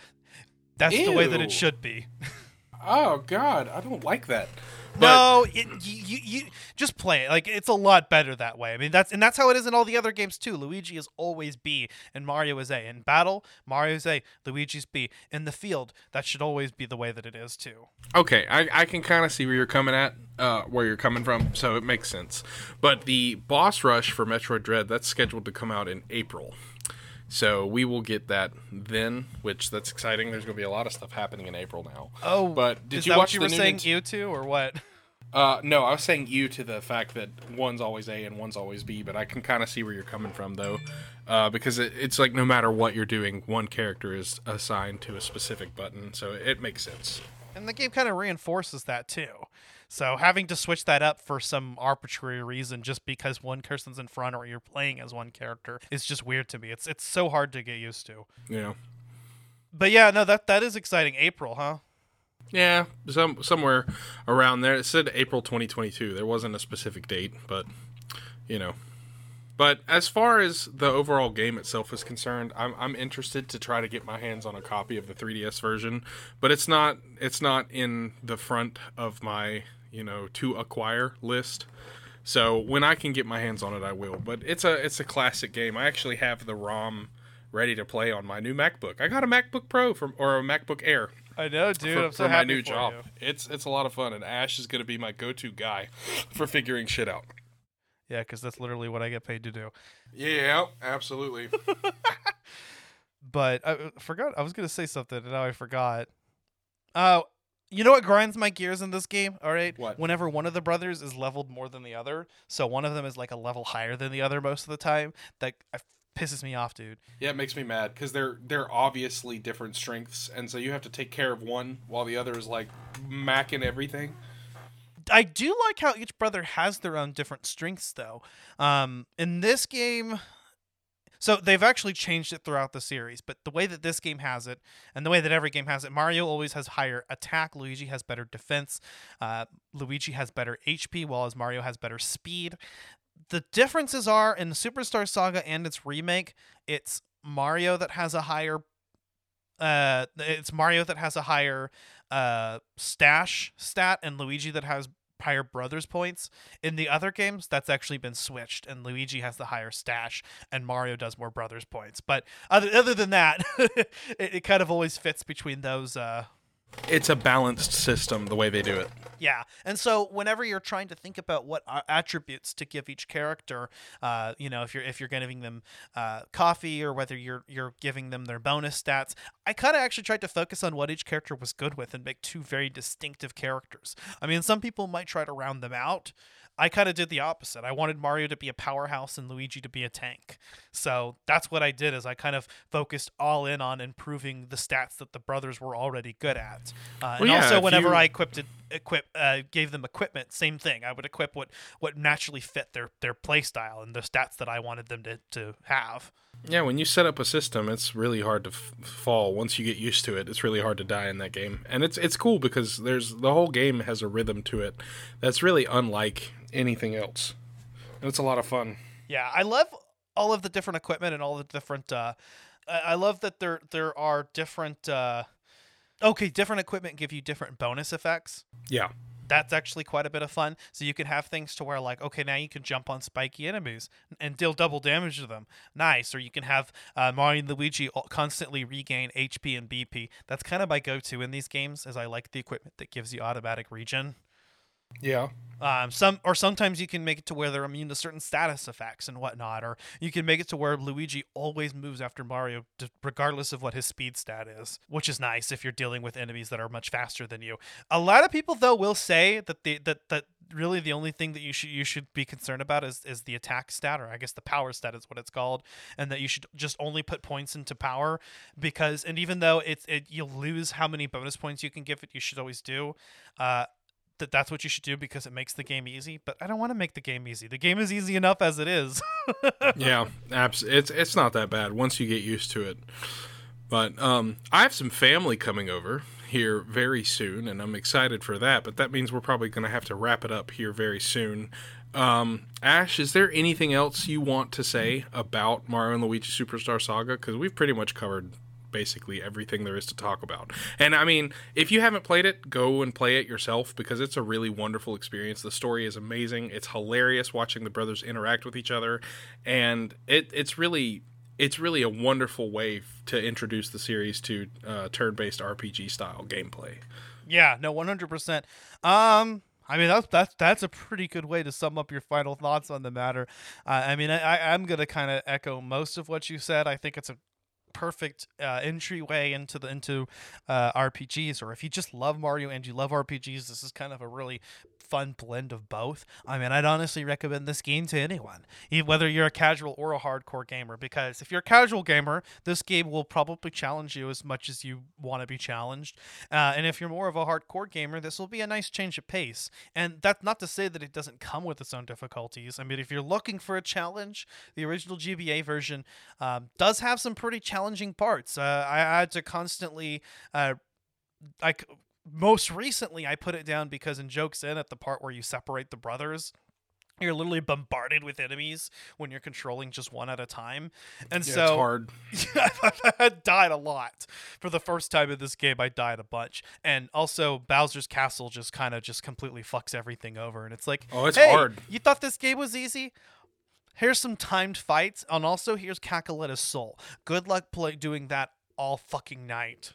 That's the way that it should be. Oh God, I don't like that. no, it, you, you you just play it. Like it's a lot better that way. I mean, that's and that's how it is in all the other games too. Luigi is always B, and Mario is A. In battle, Mario's A, Luigi's B. In the field, that should always be the way that it is too. Okay, I, I can kind of see where you're coming at, uh, where you're coming from, so it makes sense. But the boss rush for Metroid Dread that's scheduled to come out in April, so we will get that then, which that's exciting. There's going to be a lot of stuff happening in April now. Oh, but did you watch what you the were new saying? You two or what? Uh, no, I was saying you to the fact that one's always A and one's always B, but I can kind of see where you're coming from though, uh, because it, it's like no matter what you're doing, one character is assigned to a specific button, so it makes sense. And the game kind of reinforces that too. So having to switch that up for some arbitrary reason just because one person's in front or you're playing as one character is just weird to me. It's it's so hard to get used to. Yeah. But yeah, no, that that is exciting. April, huh? Yeah, some somewhere around there. It said April 2022. There wasn't a specific date, but you know. But as far as the overall game itself is concerned, I'm I'm interested to try to get my hands on a copy of the 3DS version, but it's not it's not in the front of my, you know, to acquire list. So when I can get my hands on it, I will. But it's a it's a classic game. I actually have the ROM ready to play on my new MacBook. I got a MacBook Pro from or a MacBook Air I know, dude. for, I'm so for my new for job. you. It's it's a lot of fun, and Ash is going to be my go-to guy for figuring shit out. Yeah, because that's literally what I get paid to do. Yeah, absolutely. But I uh, forgot. I was gonna say something, and now I forgot. Oh, you know what grinds my gears in this game? All right. What? Whenever one of the brothers is leveled more than the other, so one of them is like a level higher than the other most of the time, that pisses me off, dude. Yeah, it makes me mad because they're they're obviously different strengths, and so you have to take care of one while the other is like macking everything. I do like how each brother has their own different strengths, though. Um, in this game, so they've actually changed it throughout the series, but the way that this game has it, and the way that every game has it, Mario always has higher attack. Luigi has better defense. Uh, Luigi has better HP, while as Mario has better speed. The differences are in the Superstar Saga and its remake. It's Mario that has a higher. Uh, it's Mario that has a higher uh stache stat and Luigi that has higher brothers points. In the other games, that's actually been switched, and Luigi has the higher stache, and Mario does more brothers points. But other other than that, it, it kind of always fits between those uh It's a balanced system the way they do it. Yeah, and so whenever you're trying to think about what attributes to give each character, uh, you know, if you're if you're giving them uh, coffee or whether you're you're giving them their bonus stats, I kind of actually tried to focus on what each character was good with and make two very distinctive characters. I mean, some people might try to round them out. I kind of did the opposite. I wanted Mario to be a powerhouse and Luigi to be a tank. So that's what I did. Is I kind of focused all in on improving the stats that the brothers were already good at. Uh, and yeah, also, whenever you- I equipped it, equip uh, gave them equipment, same thing. I would equip what what naturally fit their their play style and the stats that I wanted them to to have. Yeah, when you set up a system, it's really hard to f- fall. Once you get used to it, it's really hard to die in that game. And it's it's cool because there's the whole game has a rhythm to it that's really unlike anything else. And it's a lot of fun. Yeah, I love all of the different equipment and all the different. Uh, I love that there there are different. Uh, okay, different equipment give you different bonus effects. Yeah. That's actually quite a bit of fun. So you can have things to where like, okay, now you can jump on spiky enemies and deal double damage to them. Nice. Or you can have uh, Mario and Luigi constantly regain HP and BP. That's kind of my go-to in these games, as I like the equipment that gives you automatic regen. Yeah. Um, some or sometimes you can make it to where they're immune to certain status effects and whatnot, or you can make it to where Luigi always moves after Mario, regardless of what his speed stat is, which is nice if you're dealing with enemies that are much faster than you. A lot of people though will say that the that that really the only thing that you should you should be concerned about is is the attack stat, or I guess the power stat is what it's called, and that you should just only put points into power because and even though it's it you'll lose how many bonus points you can give it, you should always do. Uh, that that's what you should do because it makes the game easy. But I don't want to make the game easy. The game is easy enough as it is. yeah, abs- it's it's not that bad once you get used to it. But um, I have some family coming over here very soon, and I'm excited for that. But that means we're probably going to have to wrap it up here very soon. Um, Ash, is there anything else you want to say about Mario and Luigi Superstar Saga? Because we've pretty much covered basically everything there is to talk about. And I mean, if you haven't played it, go and play it yourself because it's a really wonderful experience. The story is amazing. It's hilarious watching the brothers interact with each other, and it it's really it's really a wonderful way to introduce the series to uh, turn-based RPG style gameplay. yeah, no, one hundred percent. Um. I mean that's that's that's a pretty good way to sum up your final thoughts on the matter. Uh, I mean, I, I'm gonna kind of echo most of what you said. I think it's a perfect uh, entryway into the into uh, RPGs, or if you just love Mario and you love RPGs, this is kind of a really fun blend of both. I mean, I'd honestly recommend this game to anyone, whether you're a casual or a hardcore gamer, because if you're a casual gamer, this game will probably challenge you as much as you want to be challenged. Uh, and if you're more of a hardcore gamer, this will be a nice change of pace. And that's not to say that it doesn't come with its own difficulties. I mean, if you're looking for a challenge, the original GBA version um, does have some pretty challenging parts. Uh, I had to constantly, uh, like, most recently, I put it down because in Jokes End, at the part where you separate the brothers, you're literally bombarded with enemies when you're controlling just one at a time. And Yeah, so it's hard. I died a lot for the first time in this game. I died a bunch, and also Bowser's Castle just kind of just completely fucks everything over. And it's like, Oh, it's hey, hard. You thought this game was easy? Here's some timed fights, and also here's Cackletta's soul. Good luck play doing that all fucking night.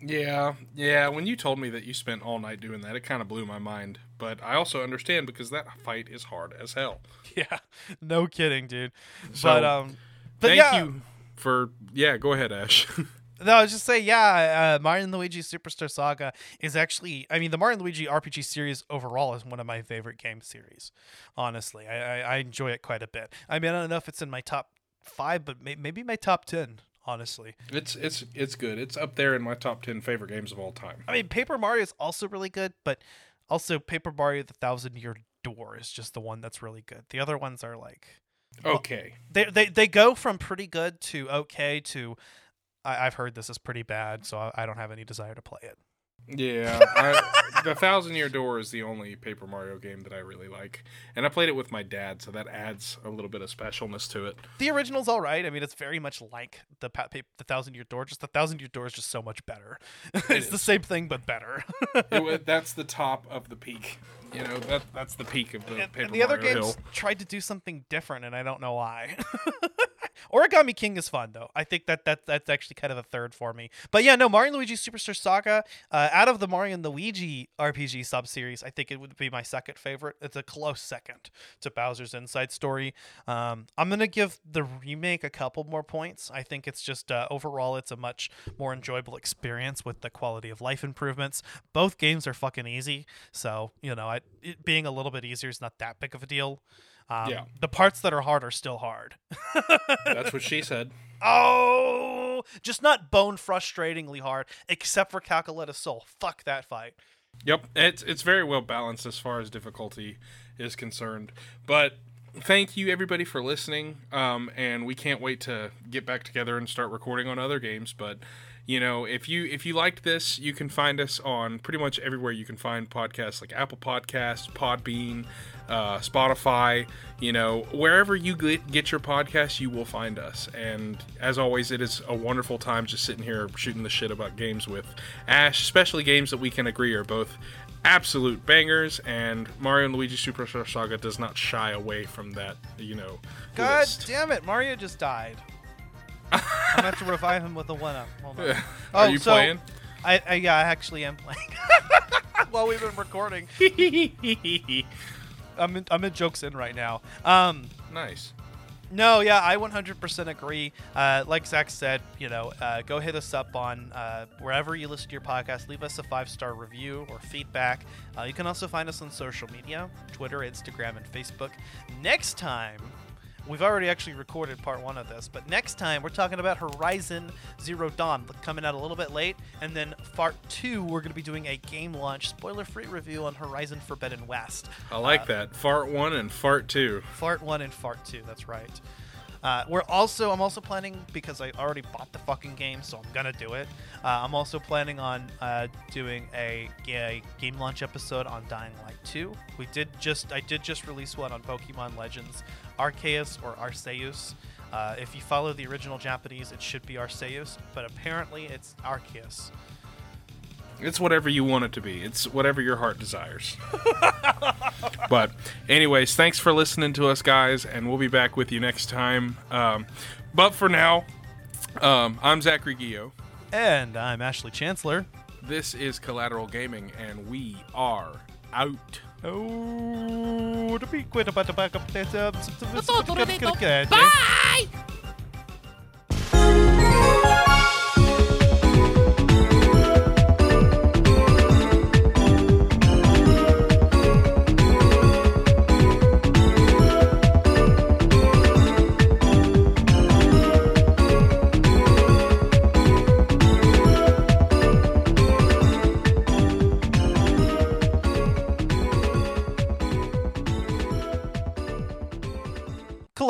Yeah, yeah. When you told me that you spent all night doing that, it kind of blew my mind. But I also understand because that fight is hard as hell. Yeah, no kidding, dude. So, but um, but Thank yeah, you for yeah. Go ahead, Ash. No, I was just say, yeah, uh, Mario and Luigi Superstar Saga is actually, I mean, the Mario and Luigi RPG series overall is one of my favorite game series. Honestly, I, I, I enjoy it quite a bit. I mean, I don't know if it's in my top five, but may, maybe my top ten. Honestly, it's it's it's good. It's up there in my top ten favorite games of all time. I mean, Paper Mario is also really good, but also Paper Mario: The Thousand Year Door is just the one that's really good. The other ones are like Okay. they they they go from pretty good to okay to I, I've heard this is pretty bad, so I, I don't have any desire to play it. Yeah, I, the Thousand Year Door is the only Paper Mario game that I really like, and I played it with my dad, so that adds a little bit of specialness to it. the original's all right. I mean, it's very much like the pa- pa- the Thousand Year Door. Just the Thousand Year Door is just so much better. it's the same thing but better. it that's the top of the peak. You know that that's the peak of the and, Paper and the other Mario games Hill. tried to do something different, and I don't know why. Origami King is fun though. I think that, that that's actually kind of a third for me. But yeah, no, Mario Luigi Superstar Saga. Uh, out of the Mario and Luigi RPG sub-series, I think it would be my second favorite. It's a close second to Bowser's Inside Story. Um, I'm gonna give the remake a couple more points. I think it's just uh, overall it's a much more enjoyable experience with the quality of life improvements. Both games are fucking easy, so you know, I, it being a little bit easier is not that big of a deal. Um, Yeah. The parts that are hard are still hard. That's what she said. Oh, just not bone frustratingly hard, except for Cackletta Soul. Fuck that fight. Yep, it's it's very well balanced as far as difficulty is concerned. But thank you everybody for listening. Um, and we can't wait to get back together and start recording on other games. But you know, if you if you liked this, you can find us on pretty much everywhere you can find podcasts like Apple Podcasts, Podbean, uh, Spotify. You know, wherever you get, get your podcasts, you will find us. And as always, it is a wonderful time just sitting here shooting the shit about games with Ash, especially games that we can agree are both absolute bangers. And Mario and Luigi Superstar Saga does not shy away from that. You know, God list. damn it, Mario just died. I'm gonna have to revive him with a one up. Hold on. Are Oh, you so- playing? I, I yeah, I actually am playing. While we've been recording, I'm in, I'm in jokes end right now. Um, nice. No, yeah, I 100% agree. Uh, like Zach said, you know, uh, go hit us up on uh, wherever you listen to your podcast. Leave us a five star review or feedback. Uh, you can also find us on social media Twitter, Instagram, and Facebook. Next time, we've already actually recorded part one of this, but next time we're talking about Horizon Zero Dawn coming out a little bit late. And then part two, we're going to be doing a game launch spoiler free review on Horizon Forbidden West. I like uh, that. Fart one and fart two. Fart one and fart two. That's right. Uh, we're also I'm also planning because I already bought the fucking game, so I'm gonna do it. Uh, I'm also planning on uh, doing a, a game launch episode on Dying Light 2. We did just I did just release one on Pokemon Legends Arceus or Arceus. Uh, if you follow the original Japanese, it should be Arceus, but apparently it's Arceus. It's whatever you want it to be. It's whatever your heart desires. but, anyways, thanks for listening to us, guys, and we'll be back with you next time. Um, but for now, um, I'm Zachary Guillo. And I'm Ashley Chancellor. This is Collateral Gaming, and we are out. Oh, to be quit about the backup. Bye!